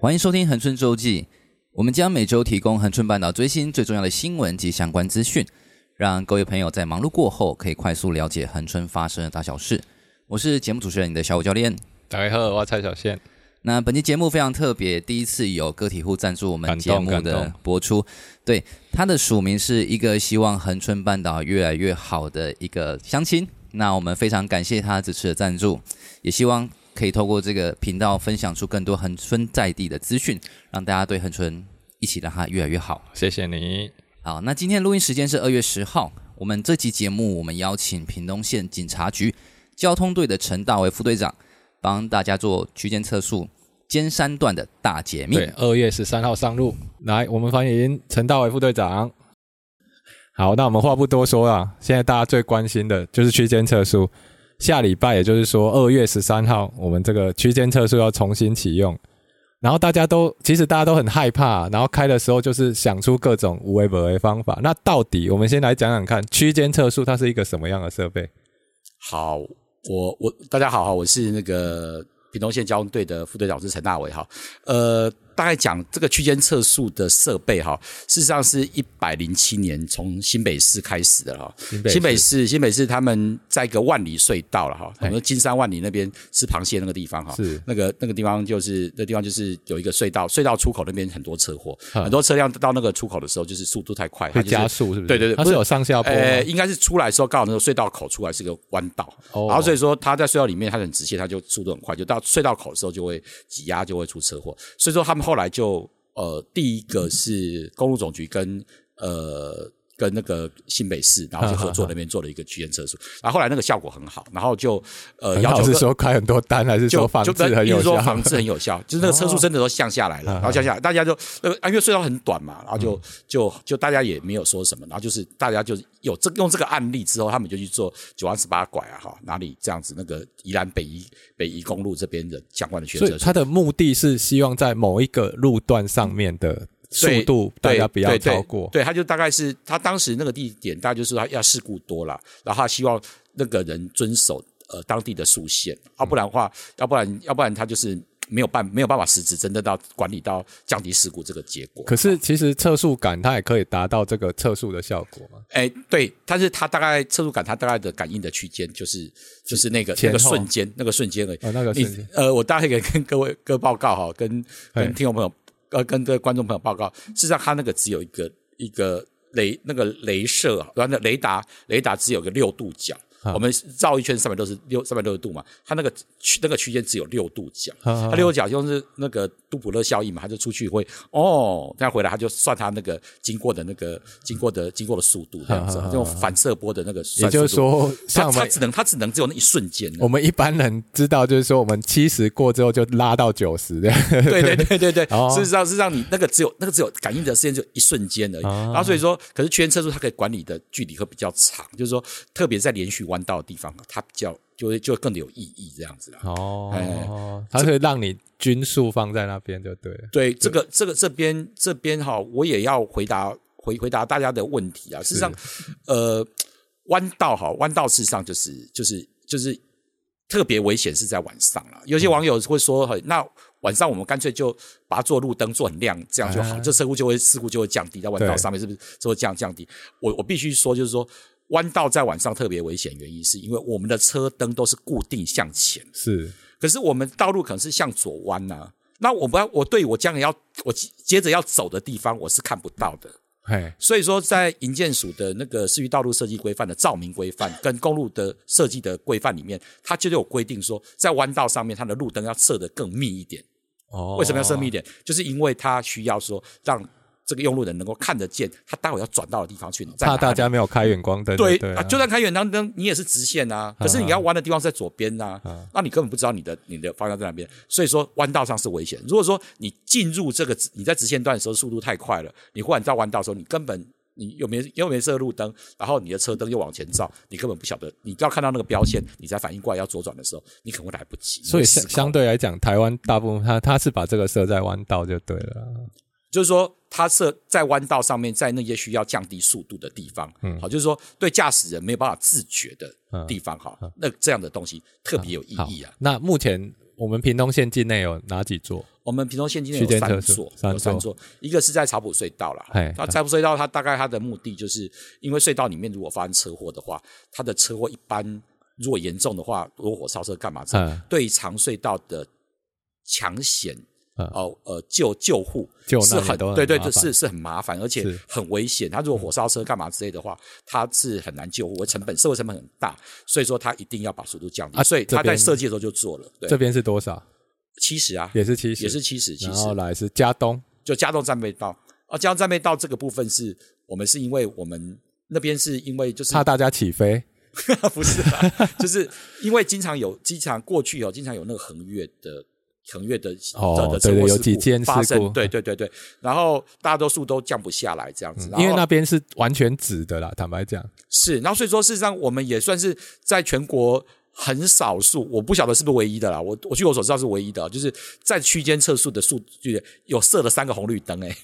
欢迎收听恒春周记，我们将每周提供恒春半岛最新最重要的新闻及相关资讯，让各位朋友在忙碌过后可以快速了解恒春发生的大小事。我是节目主持人你的小五教练，大家好，我是蔡小宪。那本期节目非常特别，第一次有个体户赞助我们节目的播出，对，他的署名是一个希望恒春半岛越来越好的一个乡亲，那我们非常感谢他这次的赞助，也希望。可以透过这个频道分享出更多恒春在地的资讯，让大家对恒春一起让它越来越好。谢谢你。好，那今天录音时间是二月十号。我们这期节目，我们邀请屏东县警察局交通队的陈大为副队长，帮大家做区间测速尖山段的大解密。对，二月十三号上路。来，我们欢迎陈大为副队长。好，那我们话不多说啊，现在大家最关心的就是区间测速。下礼拜，也就是说二月十三号，我们这个区间测速要重新启用，然后大家都其实大家都很害怕，然后开的时候就是想出各种无为不为方法。那到底我们先来讲讲看，区间测速它是一个什么样的设备？好，我我大家好哈，我是那个屏东县交通队的副队长，是陈大伟哈，呃。大概讲这个区间测速的设备哈，事实上是一百零七年从新北市开始的哈。新北市，新北市他们在一个万里隧道了哈，我们金山万里那边吃螃蟹那个地方哈，是。那个那个地方就是那地方就是有一个隧道，隧道出口那边很多车祸，很多车辆到那个出口的时候就是速度太快，会加速是不是？对对对，它是有上下坡。呃，应该是出来的时候刚好那个隧道口出来是个弯道，然后所以说它在隧道里面它很直线，它就速度很快，就到隧道口的时候就会挤压就会出车祸，所以说他们后来就。呃，第一个是公路总局跟呃。跟那个新北市，然后就合作 那边做了一个区间测速，然后后来那个效果很好，然后就呃，要求是说开很多单，还是说防治很有效？防治很有效，就是那个车速真的都降下来了，然后降下来，大家就那个因为隧道很短嘛，然后就就就大家也没有说什么，然后就是大家就有这用这个案例之后，他们就去做九弯十八拐啊，哈，哪里这样子那个宜兰北宜北宜公路这边的相关的区间测速，所以它的目的是希望在某一个路段上面的。速度大家不要超过，对，他就大概是他当时那个地点，大概就是他要事故多了，然后他希望那个人遵守呃当地的速限，要不然的话，要不然要不然他就是没有办没有办法实质真的到管理到降低事故这个结果。可是其实测速杆它也可以达到这个测速的效果嘛？哎，对，但是它大概测速杆它大概的感应的区间就是就是那个那个瞬间那个瞬间而已。哦，那个瞬间。呃，我大概可以跟各位各位报告哈，跟跟听众朋友。呃，跟各位观众朋友报告，事实上，他那个只有一个一个雷那个雷射啊，然后雷达雷达只有个六度角。我们绕一圈三百六十六三百六十度嘛，它那个区那个区间只有六度角，它六度角就是那个杜普勒效应嘛，它就出去会哦，这样回来它就算它那个经过的那个经过的经过的速度这样子，这种反射波的那个，也就是说，像它只能它只能只有那一瞬间。我们一般人知道就是说，我们七十过之后就拉到九十，对对对对对对。事实上，是让你那个只有那个只有感应的时间就一瞬间而已。然后所以说，可是区间测速它可以管理的距离会比较长，就是说，特别在连续。弯道的地方，它比较就会就更有意义这样子哦，哎，它可以让你均速放在那边就对了。对，这个这个这边这边哈，我也要回答回回答大家的问题啊。事实上，呃，弯道哈，弯道事实上就是就是就是特别危险是在晚上了。有些网友会说，那晚上我们干脆就把它做路灯做很亮，这样就好，这车祸就会事故就会降低，在弯道上面是不是就会降降低？我我必须说，就是说。弯道在晚上特别危险，原因是因为我们的车灯都是固定向前，是。可是我们道路可能是向左弯呐、啊，那我不要我对我将来要我接着要走的地方，我是看不到的。嘿，所以说在营建署的那个市区道路设计规范的照明规范跟公路的设计的规范里面，它就有规定说，在弯道上面它的路灯要设得更密一点。哦，为什么要设密一点？就是因为它需要说让。这个用路人能够看得见，他待会要转到的地方去。怕大家没有开远光灯。对，对啊，就算开远光灯，你也是直线啊。可是你要弯的地方是在左边呐、啊，啊、那你根本不知道你的你的方向在哪边。所以说弯道上是危险。如果说你进入这个你在直线段的时候速度太快了，你忽然到弯道的时候，你根本你又没又没设路灯，然后你的车灯又往前照，你根本不晓得。你要看到那个标线，你才反应过来要左转的时候，你可能会来不及。所以相相对来讲，台湾大部分它它是把这个设在弯道就对了。就是说，它设在弯道上面，在那些需要降低速度的地方，嗯，好，就是说，对驾驶人没有办法自觉的地方，哈、嗯，那这样的东西特别有意义啊。那目前我们屏东县境内有哪几座？我们屏东县境内有三座，有三座，一个是在草埔隧道了。那草埔隧道它大概它的目的就是，因为隧道里面如果发生车祸的话，它的车祸一般如果严重的话，如果火烧车干嘛？嗯，对长隧道的抢险哦呃救救护是很对对对是是很麻烦，而且很危险。他如果火烧车干嘛之类的话，他是很难救护，成本社会成本很大，所以说他一定要把速度降低。啊，所以他在设计的时候就做了。这边是多少？七十啊，也是七十，也是七十。然后来是加东，就加东战备道啊，加东战备道这个部分是我们是因为我们那边是因为就是怕大家起飞，不是啦，就是因为经常有经常过去哦，经常有那个横越的横越的哦，对对，有几件发生，对对对对，然后大多数都降不下来这样子，因为那边是完全直的啦，坦白讲是，然后所以说事实上我们也算是在全国。很少数，我不晓得是不是唯一的啦。我我据我所知道是唯一的，就是在区间测速的数据有设了三个红绿灯，诶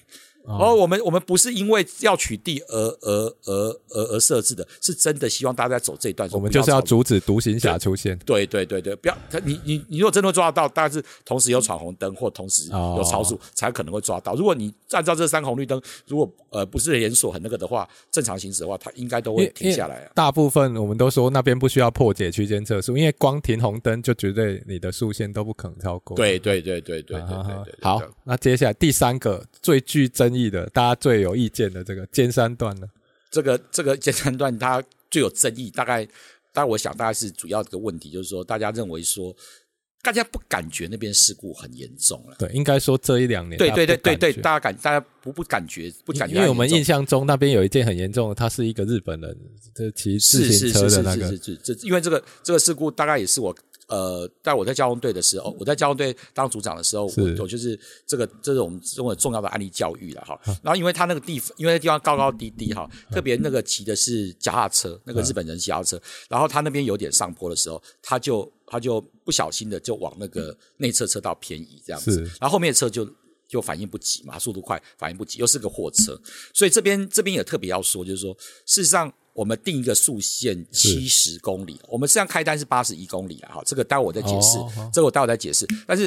哦，我们我们不是因为要取缔而而而而而设置的，是真的希望大家走这一段。我们就是要阻止独行侠出现。对对对对，不要你你你如果真的抓得到，但是同时有闯红灯或同时有超速，才可能会抓到。如果你按照这三红绿灯，如果呃不是连锁很那个的话，正常行驶的话，它应该都会停下来。大部分我们都说那边不需要破解区间测速，因为光停红灯就绝对你的速限都不可能超过。对对对对对对对。好，那接下来第三个最具真。议的，大家最。有意见的这个尖山段呢？这个这个尖山段它最有争议，大概，但我想大概是主要的问题，就是说大家认为说，大家不感觉那边事故很严重了。对，应该说这一两年，对对对对对，大家感大家不不感觉不感觉，因为我们印象中那边有一件很严重的，他是一个日本人，这骑自行车的那个，是是是是是，这因为这个这个事故大概也是我。呃，在我在交通队的时候，我在交通队当组长的时候，我我就是这个这是我们中国重要的案例教育了哈。然后因为他那个地方，因为那地方高高低低哈，特别那个骑的是脚踏车，那个日本人骑脚踏车，然后他那边有点上坡的时候，他就他就不小心的就往那个内侧车道偏移这样子，然后后面的车就就反应不及嘛，速度快反应不及，又是个货车，所以这边这边也特别要说，就是说事实上。我们定一个速限七十公里，我们实际上开单是八十一公里啊，哈，这个待会我再解释，哦、这个我待会再解释。但是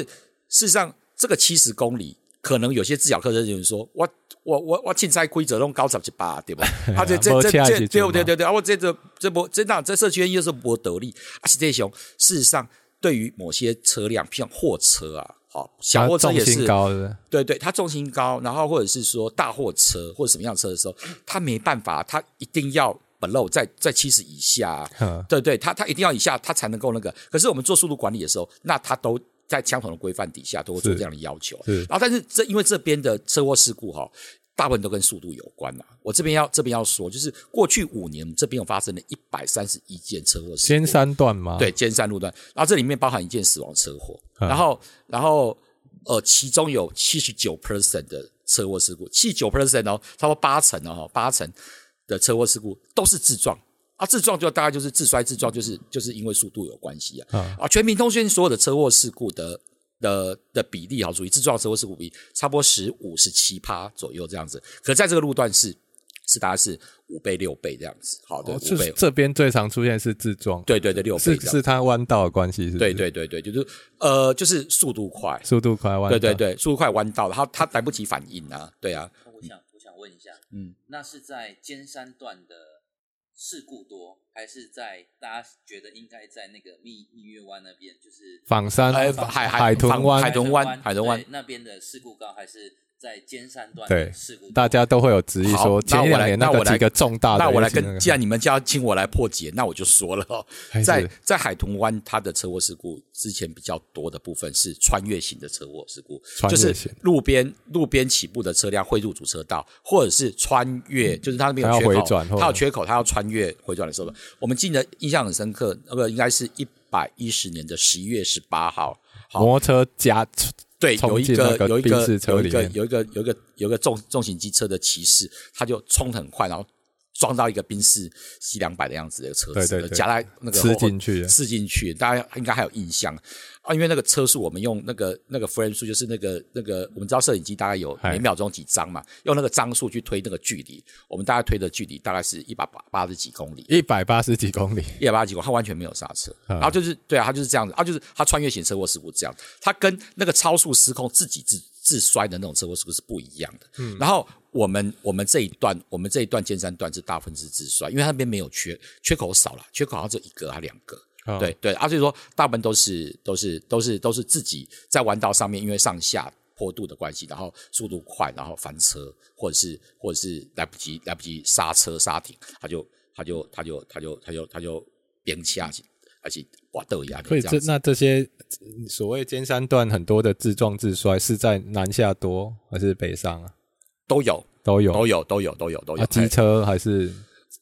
事实上，这个七十公里，可能有些自小客车人说，我我我我竞赛规则弄高十七八，对吧？他 这这这这对对对对啊，我这这这波真的这社区又是博得利啊，是这熊。事实上，对于某些车辆，像货车啊，好小货车也是高的，对对，它重心高，然后或者是说大货车或者什么样的车的时候，它没办法，它一定要。Below 在在七十以下，呵对对，他他一定要以下，它才能够那个。可是我们做速度管理的时候，那它都在相同的规范底下，都会做这样的要求。是，然后但是这因为这边的车祸事故哈，大部分都跟速度有关呐。我这边要这边要说，就是过去五年这边有发生了一百三十一件车祸事故。尖山段吗？对，尖山路段。然后这里面包含一件死亡车祸，呵然后然后呃，其中有七十九 percent 的车祸事故，七十九 percent 哦，差不多八成哦，八成。的车祸事故都是自撞啊，自撞就大概就是自摔自撞，就是就是因为速度有关系啊啊！全民通讯所有的车祸事故的的的比例哈，属于自撞车祸事故比例差不多十五十七趴左右这样子，可在这个路段是是大概是五倍六倍这样子，好的五倍。这边最常出现是自撞，对对对，六倍是是它弯道的关系，是？对对对对，就是呃，就是速度快，速度快弯，对对对，速度快弯道，它它来不及反应啊，对啊。嗯，那是在尖山段的事故多，还是在大家觉得应该在那个蜜蜜月湾那边，就是仿山、海海海豚湾、海豚湾、海豚湾。那边的事故高，还是？在尖山段对，大家都会有质疑说，前两年那几个重大的，那我来跟，既然你们就要请我来破解，那我就说了哦，在在海豚湾，它的车祸事故之前比较多的部分是穿越型的车祸事故，就是路边路边起步的车辆会入主车道，或者是穿越，就是它那边有缺口，它有缺口，它要穿越回转的时候，我们记得印象很深刻，那个应该是一百一十年的十一月十八号，摩托车加。对，有一个有一个有一个有一个有一个有一个重重型机车的骑士，他就冲很快，然后装到一个宾士 C 两百的样子的车子，对对对，夹在那个吃进去，吃进去，大家应该还有印象。啊。因为那个车速，我们用那个那个 frame 数，就是那个那个，我们知道摄影机大概有每秒钟几张嘛，用那个张数去推那个距离，我们大概推的距离大概是一百八八十几公里，一百八十几公里，一百八十几公里，它完全没有刹车，然后就是对啊，它就是这样子，啊，就是它穿越型车祸事故这样，它跟那个超速失控自己自自摔的那种车祸事故是不一样的，嗯，然后。我们我们这一段，我们这一段尖山段是大部分是自摔，因为它那边没有缺，缺口少了，缺口好像只有一个还两个，哦、对对，啊，所以说大部分都是都是都是都是自己在弯道上面，因为上下坡度的关系，然后速度快，然后翻车，或者是或者是来不及来不及刹车刹停，他就他就他就他就他就他就边下去，而且哇豆芽。所以这那这些所谓尖山段很多的自撞自摔是在南下多还是北上啊？都有，都有，都有，都有，都有，都有。机车还是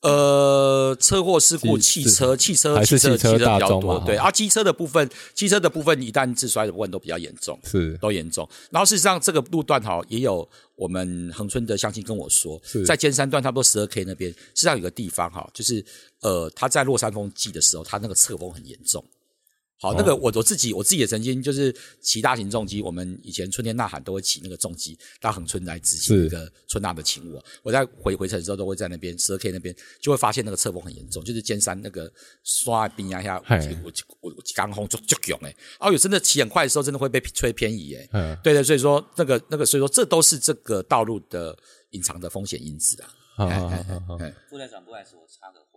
呃，车祸事故，汽车，汽车，还是汽车比较多。对，啊，机车的部分，机车的部分，一旦自摔的部分都比较严重，是都严重。然后事实上，这个路段哈，也有我们恒春的乡亲跟我说，在尖山段差不多十二 K 那边，实际上有个地方哈，就是呃，他在落山风季的时候，他那个侧风很严重。好，那个我我自己我自己也曾经就是骑大型重机，我们以前春天呐喊都会骑那个重机到恒春来执行一个春呐的勤务。我在回回程的时候都会在那边十二 K 那边就会发现那个侧风很严重，就是尖山那个刷冰压下，我我我我刚风就就涌哎，哦，有真的骑很快的时候，真的会被吹偏移哎。嗯，对的，所以说那个那个，所以说这都是这个道路的隐藏的风险因子啊。好好好好，副队长不好意思，我插个话。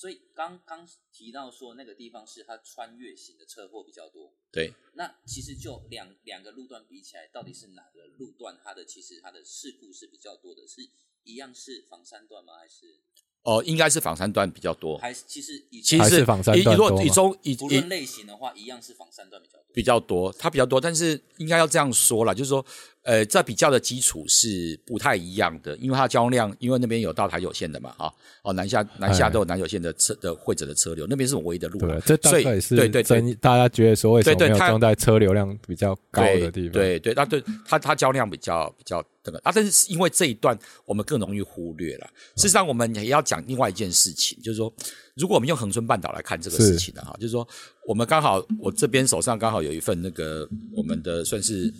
所以刚刚提到说那个地方是它穿越型的车祸比较多，对。那其实就两两个路段比起来，到底是哪个路段它的其实它的事故是比较多的？是一样是房山段吗？还是？哦，应该是仿山段比较多。还是其实以其实是枋山段多。以以中以不论类型的话，一样是仿山段比较多。比较多，它比较多，但是应该要这样说啦，就是说。呃，在比较的基础是不太一样的，因为它的交通量，因为那边有到台九线的嘛，啊，哦，南下南下都有南九线的车的会者的车流，那边是我唯一的路，对，这大概也是对对对，大家觉得说为什么没有装在车流量比较高的地方？对对，那对它它交量比较比较这个啊，但是因为这一段我们更容易忽略了。事实上，我们也要讲另外一件事情，就是说，如果我们用恒春半岛来看这个事情的哈，就是说，我们刚好我这边手上刚好有一份那个我们的算是。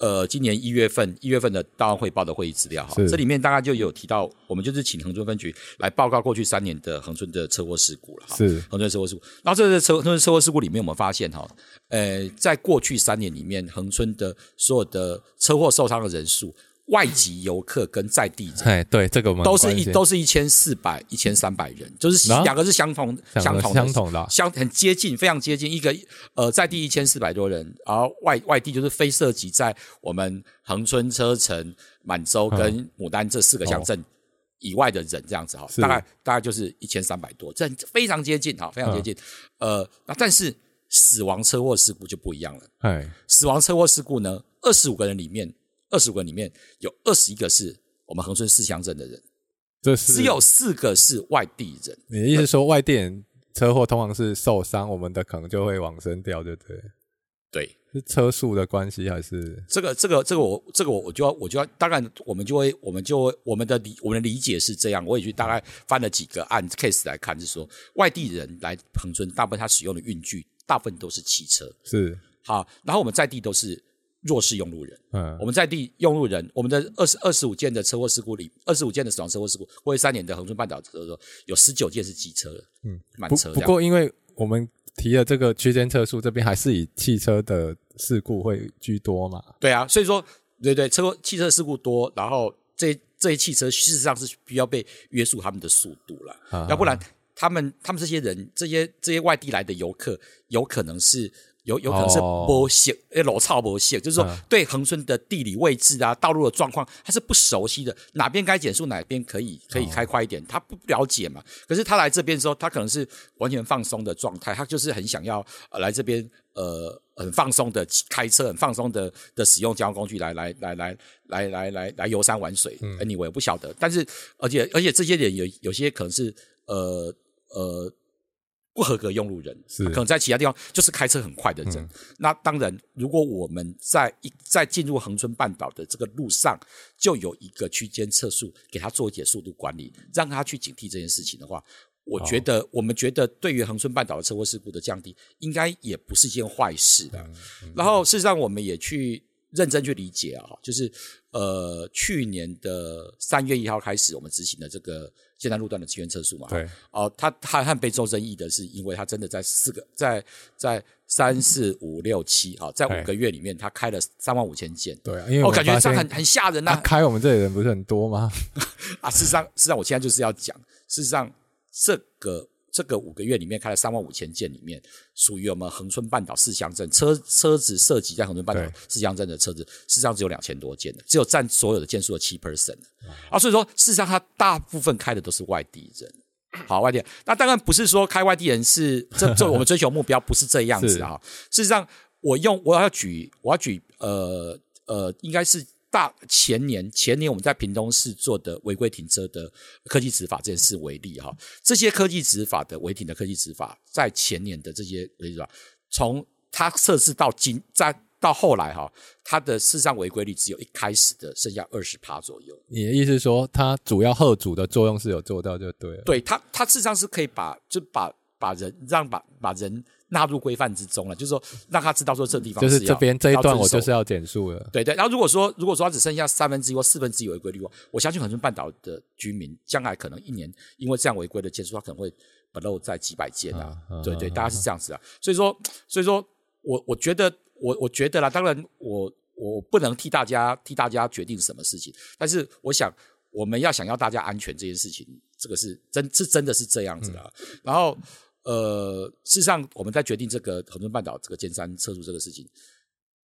呃，今年一月份一月份的档案汇报的会议资料哈，这里面大概就有提到，我们就是请恒春分局来报告过去三年的恒春的车祸事故了哈。是恒春车祸事故，然后这个车恒春车祸事故里面，我们发现哈，呃，在过去三年里面，恒春的所有的车祸受伤的人数。外籍游客跟在地人，哎，对，这个我们都是一都是一千四百一千三百人，就是两个是相同相同相同的，相很接近，非常接近。一个呃，在地一千四百多人，而外外地就是非涉及在我们恒春、车城、满洲跟牡丹这四个乡镇以外的人，这样子哈，大概大概就是一千三百多，这非常接近哈，非常接近。呃，那但是死亡车祸事故就不一样了，哎，死亡车祸事故呢，二十五个人里面。二十个里面有二十一个是我们恒春四乡镇的人，这是只有四个是外地人。你的意思说，外地人车祸通常是受伤，我们的可能就会往生掉，对不对？对，是车速的关系还是这个？这个，这个，我这个我我就要我就要，当然我们就会我们就会我们的理我们的理解是这样。我也去大概翻了几个案 case 来看，就是说外地人来恒春，大部分他使用的运具大部分都是汽车，是好，然后我们在地都是。弱势用路人，嗯，我们在地用路人，我们的二十二十五件的车祸事故里，二十五件的死亡车祸事故，过去三年的恒春半岛车祸有十九件是机车，嗯，满车不。不过，因为我们提了这个区间测速，这边还是以汽车的事故会居多嘛？对啊，所以说，对对，车祸汽车事故多，然后这这些汽车事实上是需要被约束他们的速度了，啊、要不然他们他们这些人，这些这些外地来的游客，有可能是。有有可能是不熟，诶，老操不熟，就是说对恒春的地理位置啊、道路的状况，他是不熟悉的，哪边该减速，哪边可以可以开快一点，他不了解嘛。可是他来这边的时候，他可能是完全放松的状态，他就是很想要呃来这边呃很放松的开车，很放松的的使用交通工具来来来来来来来来游山玩水。Anyway，我不晓得，但是而且而且这些人有有些可能是呃呃。不合格用路人，是可能在其他地方就是开车很快的人。嗯、那当然，如果我们在一在进入恒春半岛的这个路上，就有一个区间测速，给他做一些速度管理，让他去警惕这件事情的话，我觉得、哦、我们觉得对于恒春半岛的车祸事故的降低，应该也不是一件坏事的。嗯嗯、然后事实上，我们也去认真去理解啊，就是呃，去年的三月一号开始，我们执行的这个。现在路段的资源测速嘛，对，哦，他他很被受争议的是，因为他真的在四个在在三四五六七啊，在五个月里面，他开了三万五千件，对，因为我、哦、感觉这样很很吓人呐、啊。开我们这里人不是很多吗？啊，事实上，事实上，我现在就是要讲，事实上这个。这个五个月里面开了三万五千件，里面属于我们恒春半岛四乡镇车车子涉及在恒春半岛四乡镇的车子，事实上只有两千多件的，只有占所有的件数的七 percent 啊，所以说事实上它大部分开的都是外地人，好，外地人，那当然不是说开外地人是这这我们追求目标不是这样子啊，事实上我用我要举我要举呃呃应该是。大前年前年我们在屏东市做的违规停车的科技执法这件事为例哈，这些科技执法的违停的科技执法，在前年的这些违法，从它设置到今在到后来哈，它的事实上违规率只有一开始的剩下二十趴左右。你的意思是说，它主要后主的作用是有做到就对了？对，它它事实上是可以把就把把人让把把人。纳入规范之中了，就是说让他知道说这地方就是这边这一段我就是要减速了。对对，然后如果说如果说他只剩下三分之一或四分之一违规率，我相信恒春半岛的居民将来可能一年因为这样违规的件数，他可能会不漏在几百件啊。啊对对，大概是这样子啊。所以说，所以说我我觉得我我觉得啦，当然我我不能替大家替大家决定什么事情，但是我想我们要想要大家安全这件事情，这个是真是真的是这样子的。嗯、然后。呃，事实上，我们在决定这个恒春半岛这个尖山测速这个事情，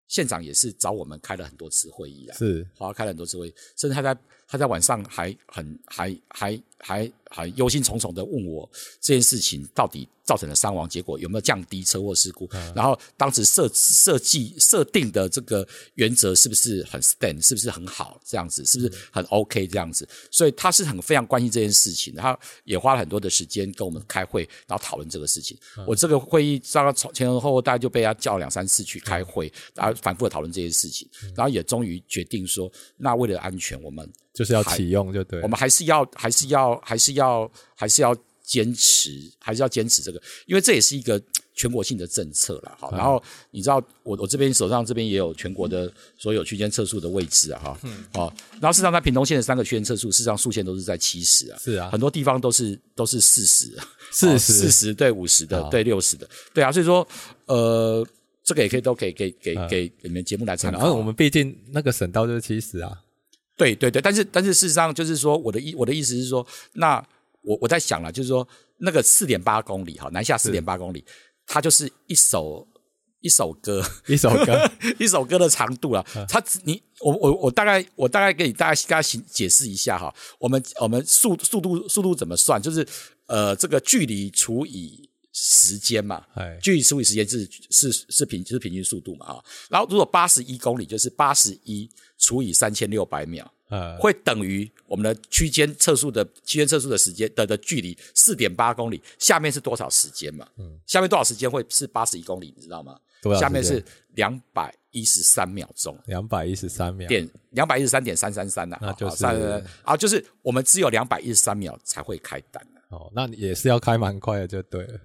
县长也是找我们开了很多次会议啊，是，好，开了很多次会议，甚至他在他在晚上还很还还还还忧心忡忡的问我这件事情到底。造成的伤亡结果有没有降低车祸事故？嗯、然后当时设设计设定的这个原则是不是很 stand？是不是很好？这样子是不是很 OK？这样子，所以他是很非常关心这件事情，他也花了很多的时间跟我们开会，然后讨论这个事情。嗯、我这个会议刚刚从前前后后大概就被他叫两三次去开会，然后反复的讨论这件事情，然后也终于决定说，那为了安全，我们就是要启用，就对，我们还是要还是要还是要还是要。坚持还是要坚持这个，因为这也是一个 全国性的政策了哈。然后你知道，我我这边手上这边也有全国的所有区间测速的位置啊哈。嗯。哦，然后事实上在屏东县的三个区间测速，事实上速限都是在七十啊。是啊。很多地方都是都是四十，四十四十对五十的对六十的对啊。所以说呃，这个也可以都给给给给你们节目来参考。然后我们毕竟那个省道就是七十啊。对对对，但是但是事实上就是说，我的意我的意思是说那。我我在想了，就是说那个四点八公里哈，南下四点八公里，它就是一首一首歌，一首歌，一首歌 的长度了。它你我我我大概我大概给你大概给大家解释一下哈。我们我们速速度速度怎么算？就是呃这个距离除以时间嘛，哎，距离除以时间是是是平就是平均速度嘛啊。然后如果八十一公里就是八十一除以三千六百秒。呃，会等于我们的区间测速的区间测速的时间的的距离四点八公里，下面是多少时间嘛？嗯，下面多少时间会是八十一公里，你知道吗？下面是两百一十三秒钟，两百一十三秒点两百一十三点三三三呐，那就是啊，就是我们只有两百一十三秒才会开单哦，那也是要开蛮快的，就对了。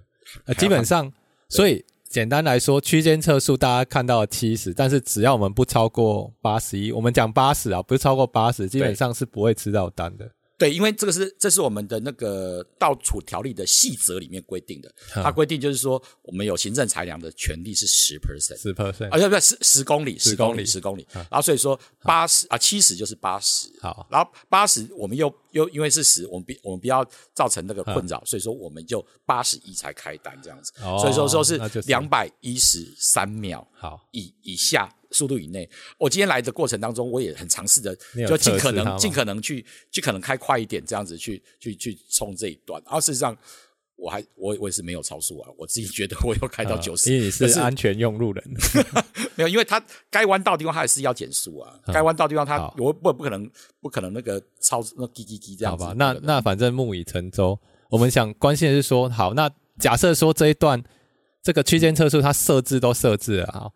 呃，基本上，所以。简单来说，区间测速大家看到七十，但是只要我们不超过八十一，我们讲八十啊，不是超过八十，基本上是不会吃到单的。对，因为这个是这是我们的那个道处条例的细则里面规定的，它规定就是说，我们有行政裁量的权利是十 percent，十 percent，啊，不不，十十公里，十公里，十公里，然后所以说八十啊，七十就是八十，好，然后八十我们又又因为是十，我们不我们不要造成那个困扰，所以说我们就八十一才开单这样子，所以说说是两百一十三秒，好，以以下。速度以内，我今天来的过程当中，我也很尝试着，就尽可能尽可能去，尽可能开快一点，这样子去去去冲这一段。然后事实上，我还我我也是没有超速啊，我自己觉得我有开到九十，因为你是安全用路人，没有，因为他该弯道的地方他也是要减速啊，该弯道的地方他我不不可能不可能那个超那滴滴滴这样子。好吧，那那反正木已成舟，我们想关心的是说，好，那假设说这一段这个区间测速它设置都设置了啊，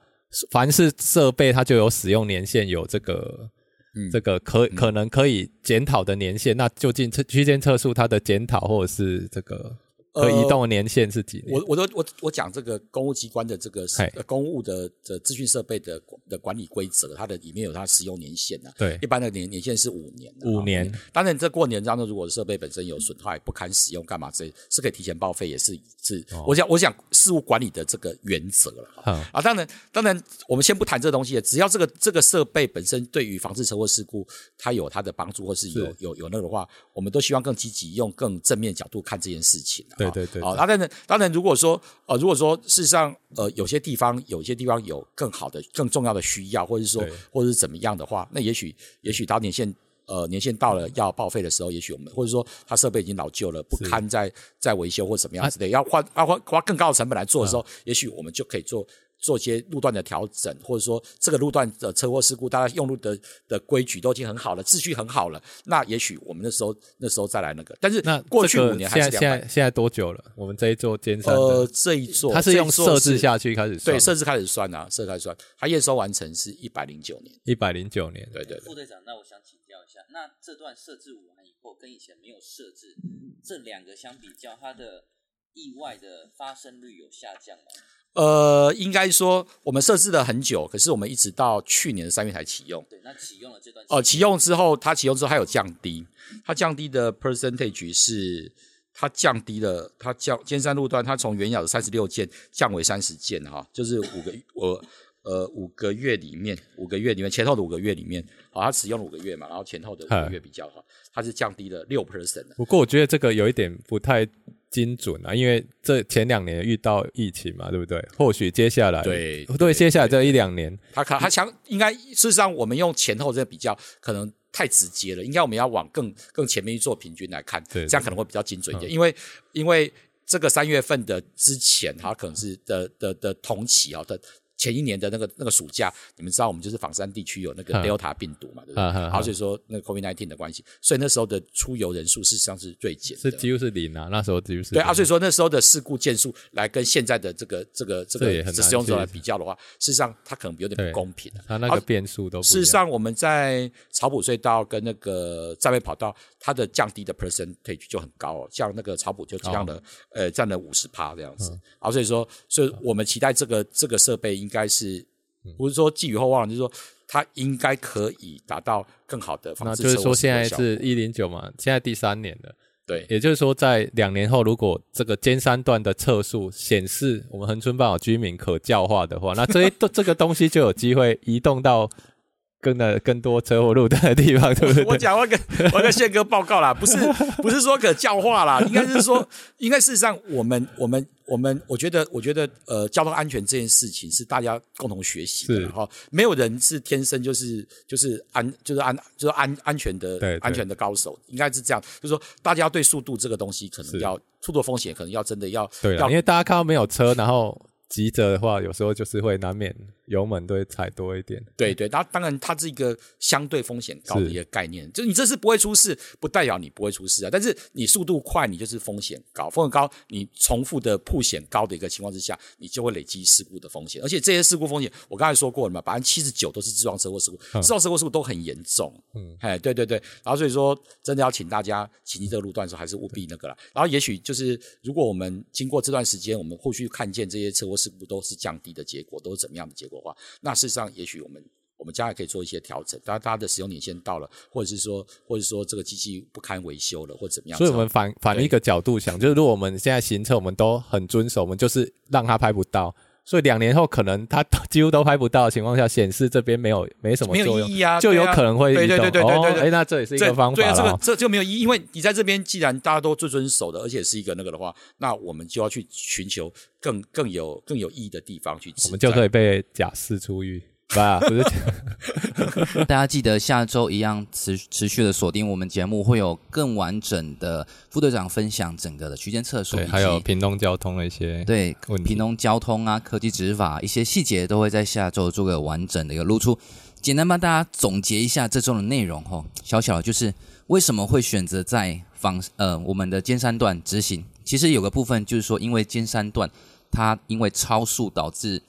凡是设备它就有使用年限，有这个。嗯，这个可可能可以检讨的年限，嗯、那究竟测区间测速它的检讨或者是这个？可移动年限是几年？呃、我我都我我讲这个公务机关的这个公务的的资讯设备的的管理规则，它的里面有它使用年限呐、啊。对，一般的年年限是五年。五年。当然，这过年当中，如果设备本身有损坏、不堪使用，干嘛这是可以提前报废，也是是。哦、我想我想事务管理的这个原则了。嗯、啊，当然当然，我们先不谈这东西，只要这个这个设备本身对于防治车祸事故它有它的帮助，或是有是有有那个的话，我们都希望更积极用更正面角度看这件事情。对对对。好，那当然，当然，如果说，呃，如果说事实上，呃，有些地方，有些地方有更好的、更重要的需要，或者是说，或者是怎么样的话，那也许，也许到年限，呃，年限到了要报废的时候，也许我们，或者说，它设备已经老旧了，不堪再再维修或怎么样之类，要花要花花更高的成本来做的时候，也许我们就可以做。做一些路段的调整，或者说这个路段的车祸事故，大家用路的的规矩都已经很好了，秩序很好了。那也许我们那时候那时候再来那个，但是那过去五年还是现在现在现在多久了？我们这一座尖山呃这一座它是用设置下去开始算，对，设置开始算啊，设置开始算，它验收完成是一百零九年，一百零九年，对对，对。副队长，那我想请教一下，那这段设置完以后，跟以前没有设置这两个相比较，它的意外的发生率有下降吗？呃，应该说我们设置了很久，可是我们一直到去年的三月才启用。对，那启用了这段。呃，启用之后，它启用之后它有降低，它降低的 percentage 是它降低了，它降尖山路段，它从原有的三十六件降为三十件哈，就是五个我呃五个月里面，五个月里面前后的五个月里面，好，它使用了五个月嘛，然后前后的五个月比较好，它是降低了六 percent。不过我觉得这个有一点不太。精准啊，因为这前两年遇到疫情嘛，对不对？或许接下来对对，对，接下来这一两年，他他想应该事实上，我们用前后这个比较可能太直接了，应该我们要往更更前面去做平均来看，对，这样可能会比较精准一点。嗯、因为因为这个三月份的之前，它可能是的的的，的同期啊的。前一年的那个那个暑假，你们知道我们就是仿山地区有那个 Delta 病毒嘛，对不对？然后所以说那个 COVID-19 的关系，所以那时候的出游人数事实上是最减，是几乎是零啊。那时候几乎是对啊，所以说那时候的事故件数来跟现在的这个这个这个使用者来比较的话，事实上它可能有点不公平。它那个变数都事实上我们在草埔隧道跟那个站位跑道，它的降低的 percentage 就很高哦，像那个草埔就降了呃占了五十趴这样子。啊，所以说，所以我们期待这个这个设备应该是。不是说寄予厚望，就是说它应该可以达到更好的方式。那就是说现在是一零九嘛，现在第三年了。对，也就是说在两年后，如果这个尖山段的测速显示我们恒春半岛居民可教化的话，那这一 这个东西就有机会移动到更的更多车祸路段的地方，对不对？我讲我跟我跟宪哥报告啦，不是不是说可教化啦，应该是说，应该事实上我们我们。我们我觉得，我觉得，呃，交通安全这件事情是大家共同学习的哈。没有人是天生就是就是安就是安就是安安全的安全的高手，应该是这样。就是说，大家对速度这个东西，可能要速度风险，可能要真的要对要，因为大家看到没有车，然后。急着的话，有时候就是会难免油门都会踩多一点。对对，那当然它是一个相对风险高的一个概念，就是你这次不会出事，不代表你不会出事啊。但是你速度快，你就是风险高，风险高，你重复的曝险高的一个情况之下，你就会累积事故的风险。而且这些事故风险，我刚才说过了嘛，百分之七十九都是自撞车祸事故，自撞车祸事故都很严重。嗯，哎，对对对。然后所以说，真的要请大家骑这个路段的时候，还是务必那个了。然后也许就是，如果我们经过这段时间，我们后续看见这些车祸。事故都是降低的结果，都是怎么样的结果那事实上，也许我们我们将来可以做一些调整。当它的使用年限到了，或者是说，或者说这个机器不堪维修了，或怎么样？所以我们反反一个角度想，就是如果我们现在行车，我们都很遵守，我们就是让它拍不到。所以两年后可能它几乎都拍不到的情况下，显示这边没有没什么作用，没有意义啊，就有可能会对对对对对对对。哎，那这也是一个方法对啊，这个这就没有意义，因为你在这边既然大家都最遵守的，而且是一个那个的话，那我们就要去寻求更更有更有意义的地方去，我们就可以被假释出狱。吧，不是。大家记得下周一样持持续的锁定我们节目，会有更完整的副队长分享整个的区间测速，对，还有屏东交通的一些对屏东交通啊，科技执法一些细节都会在下周做个完整的一个露出。简单帮大家总结一下这周的内容吼，小小的就是为什么会选择在防呃我们的尖山段执行其实有个部分就是说，因为尖山段它因为超速导致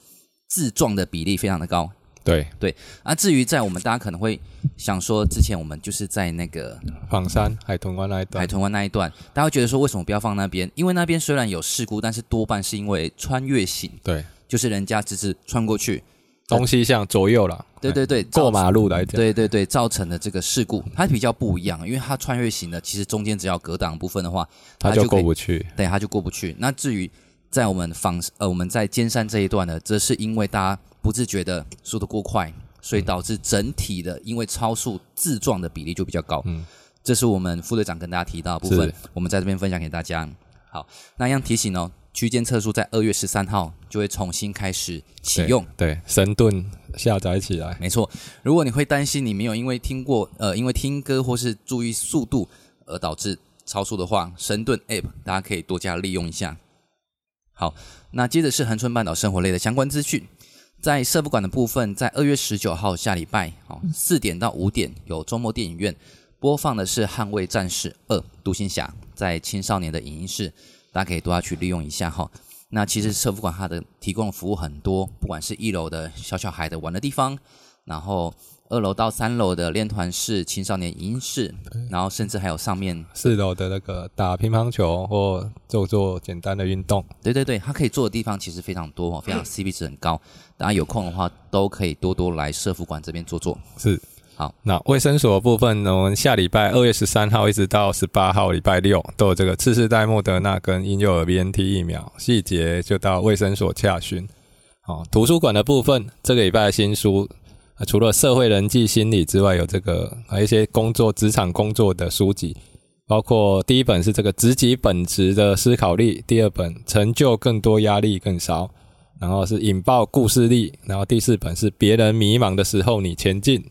自撞的比例非常的高。对对，啊，至于在我们大家可能会想说，之前我们就是在那个枋山海豚湾那一段，海豚湾那一段，大家会觉得说为什么不要放那边？因为那边虽然有事故，但是多半是因为穿越型，对，就是人家只是穿过去，东西向左右了，对对对，过马路来讲，对对对，造成的这个事故，它比较不一样，因为它穿越型的，其实中间只要隔挡部分的话，它就过不去，对，它就过不去。那至于在我们仿呃我们在尖山这一段呢，则是因为大家。不自觉的速度过快，所以导致整体的因为超速自撞的比例就比较高。嗯，这是我们副队长跟大家提到的部分，我们在这边分享给大家。好，那一样提醒哦，区间测速在二月十三号就会重新开始启用。对，对神盾下载起来。没错，如果你会担心你没有因为听过呃因为听歌或是注意速度而导致超速的话，神盾 App 大家可以多加利用一下。好，那接着是恒春半岛生活类的相关资讯。在社福馆的部分，在二月十九号下礼拜，哦，四点到五点有周末电影院播放的是《捍卫战士二：独行侠》，在青少年的影音室，大家可以多要去利用一下哈。那其实社福馆它的提供的服务很多，不管是一楼的小小孩的玩的地方，然后。二楼到三楼的练团室、青少年影音室，然后甚至还有上面四楼的那个打乒乓球或做做简单的运动。对对对，它可以做的地方其实非常多，非常 CP 值很高。大家有空的话，都可以多多来社福馆这边坐坐。是，好。那卫生所的部分呢？我们下礼拜二月十三号一直到十八号礼拜六都有这个次世代莫德纳跟婴幼儿 BNT 疫苗，细节就到卫生所洽询。好，图书馆的部分，这个礼拜的新书。除了社会人际心理之外，有这个还有一些工作职场工作的书籍，包括第一本是这个职级本质的思考力，第二本成就更多压力更少，然后是引爆故事力，然后第四本是别人迷茫的时候你前进，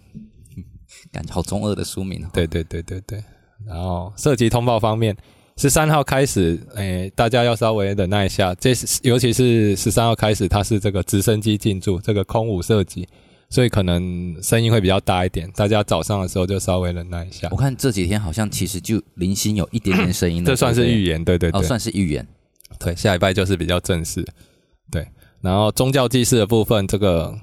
感觉好中二的书名哦。对对对对对，然后涉及通报方面，十三号开始，诶，大家要稍微忍耐一下，这是尤其是十三号开始，它是这个直升机进驻，这个空武射击。所以可能声音会比较大一点，大家早上的时候就稍微忍耐一下。我看这几天好像其实就零星有一点点声音了，这算是预言，对对对，哦，算是预言。对，下礼拜就是比较正式。对，然后宗教祭祀的部分，这个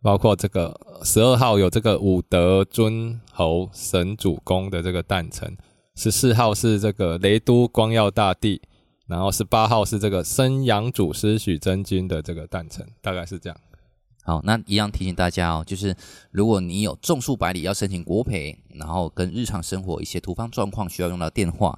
包括这个十二号有这个武德尊侯神主公的这个诞辰，十四号是这个雷都光耀大帝，然后十八号是这个生阳祖师许真君的这个诞辰，大概是这样。好，那一样提醒大家哦，就是如果你有种树百里要申请国赔，然后跟日常生活一些突发状况需要用到电话，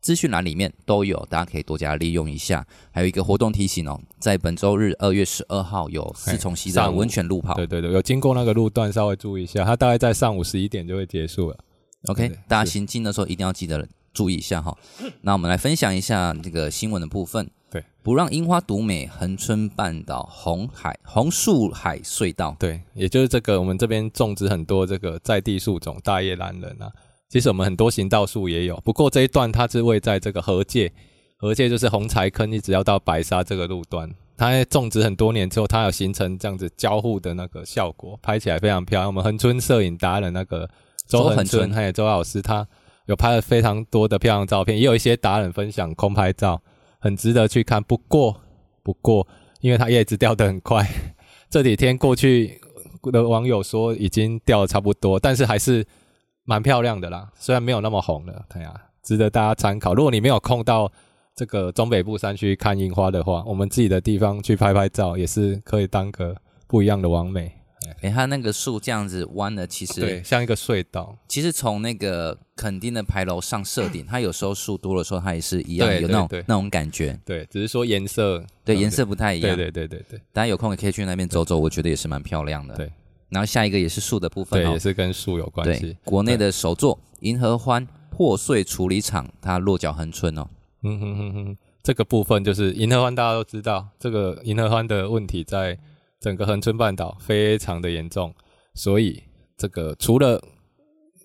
资讯栏里面都有，大家可以多加利用一下。还有一个活动提醒哦，在本周日二月十二号有四重溪的温泉路跑，对对对，有经过那个路段稍微注意一下，它大概在上午十一点就会结束了。OK，大家行进的时候一定要记得注意一下哈。那我们来分享一下这个新闻的部分。对，不让樱花独美，恒春半岛红海红树海隧道。对，也就是这个，我们这边种植很多这个在地树种，大叶兰人啊。其实我们很多行道树也有，不过这一段它是位在这个河界，河界就是红柴坑，一直要到白沙这个路段。它种植很多年之后，它有形成这样子交互的那个效果，拍起来非常漂亮。我们恒春摄影达人那个周恒春还有周老师，他有拍了非常多的漂亮照片，也有一些达人分享空拍照。很值得去看，不过不过，因为它叶子掉得很快，这几天过去的网友说已经掉得差不多，但是还是蛮漂亮的啦。虽然没有那么红了，对呀，值得大家参考。如果你没有空到这个中北部山区看樱花的话，我们自己的地方去拍拍照也是可以当个不一样的网美。哎，它那个树这样子弯的，其实对，像一个隧道。其实从那个垦丁的牌楼上设顶，它有时候树多的时候，它也是一样有那种那种感觉。对，只是说颜色，对颜色不太一样。对对对对对，大家有空也可以去那边走走，我觉得也是蛮漂亮的。对，然后下一个也是树的部分，对，也是跟树有关系。国内的首座银河欢破碎处理厂，它落脚恒春哦。嗯哼哼哼，这个部分就是银河欢，大家都知道，这个银河欢的问题在整个恒春半岛非常的严重。所以，这个除了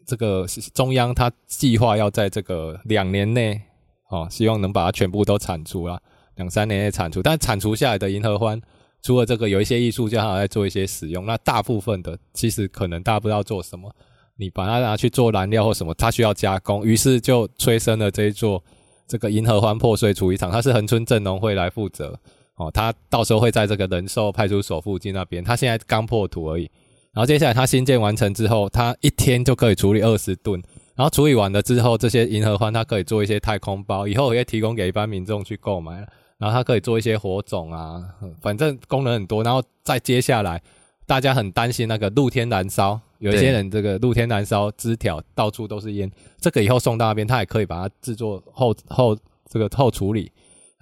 这个中央，它计划要在这个两年内，哦，希望能把它全部都铲除了，两三年内铲除。但铲除下来的银河欢，除了这个有一些艺术家还在做一些使用，那大部分的其实可能大家不知道做什么。你把它拿去做燃料或什么，它需要加工，于是就催生了这一座这个银河欢破碎处理厂，它是恒春镇农会来负责哦，他到时候会在这个仁寿派出所附近那边，他现在刚破土而已。然后接下来他新建完成之后，他一天就可以处理二十吨。然后处理完了之后，这些银河欢它可以做一些太空包，以后也提供给一般民众去购买。然后它可以做一些火种啊，反正功能很多。然后再接下来，大家很担心那个露天燃烧，有一些人这个露天燃烧枝条到处都是烟，这个以后送到那边，它也可以把它制作后后这个后处理。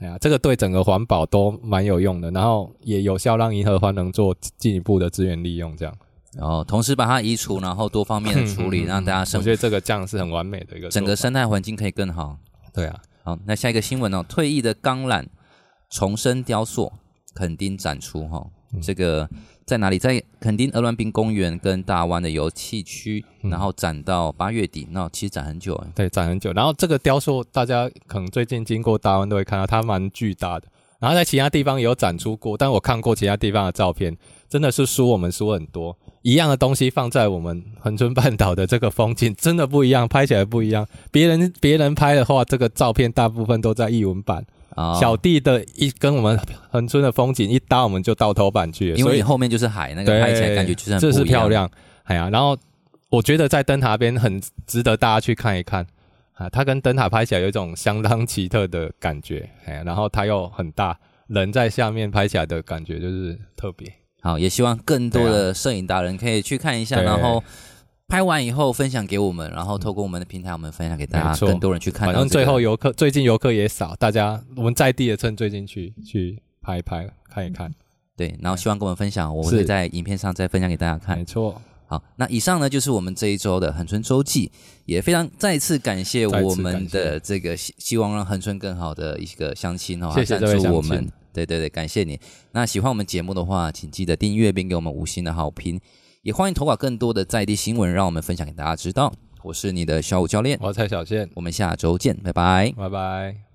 哎呀，这个对整个环保都蛮有用的，然后也有效让银河环能做进一步的资源利用，这样。然后同时把它移除，然后多方面的处理，让大家生。我觉得这个这样是很完美的一个。整个生态环境可以更好。对啊。好，那下一个新闻哦，退役的钢缆重生雕塑，垦丁展出哈、哦。这个在哪里？在垦丁鹅銮鼻公园跟大湾的游憩区，然后展到八月底。那其实展很久哎。对，展很久。然后这个雕塑，大家可能最近经过大湾都会看到，它蛮巨大的。然后在其他地方也有展出过，但我看过其他地方的照片，真的是输我们输很多。一样的东西放在我们恒春半岛的这个风景，真的不一样，拍起来不一样。别人别人拍的话，这个照片大部分都在译文版。哦、小弟的一跟我们恒村的风景一搭，我们就到头版去了。因为你后面就是海，那个拍起来感觉就是。这是漂亮，哎呀，然后我觉得在灯塔边很值得大家去看一看啊，它跟灯塔拍起来有一种相当奇特的感觉，哎呀，然后它又很大，人在下面拍起来的感觉就是特别。好，也希望更多的摄影达人可以去看一下，啊、然后拍完以后分享给我们，然后透过我们的平台，我们分享给大家，更多人去看、这个。反正最后游客最近游客也少，大家我们在地也趁最近去去拍一拍，看一看。对，然后希望跟我们分享，我们会在影片上再分享给大家看。没错。好，那以上呢就是我们这一周的恒春周记，也非常再次感谢我们的这个希希望让恒春更好的一个相亲哦，谢谢这位。我们。对对对，感谢你。那喜欢我们节目的话，请记得订阅并给我们五星的好评。也欢迎投稿更多的在地新闻，让我们分享给大家知道。我是你的小五教练，我是蔡小健，我们下周见，拜拜，拜拜。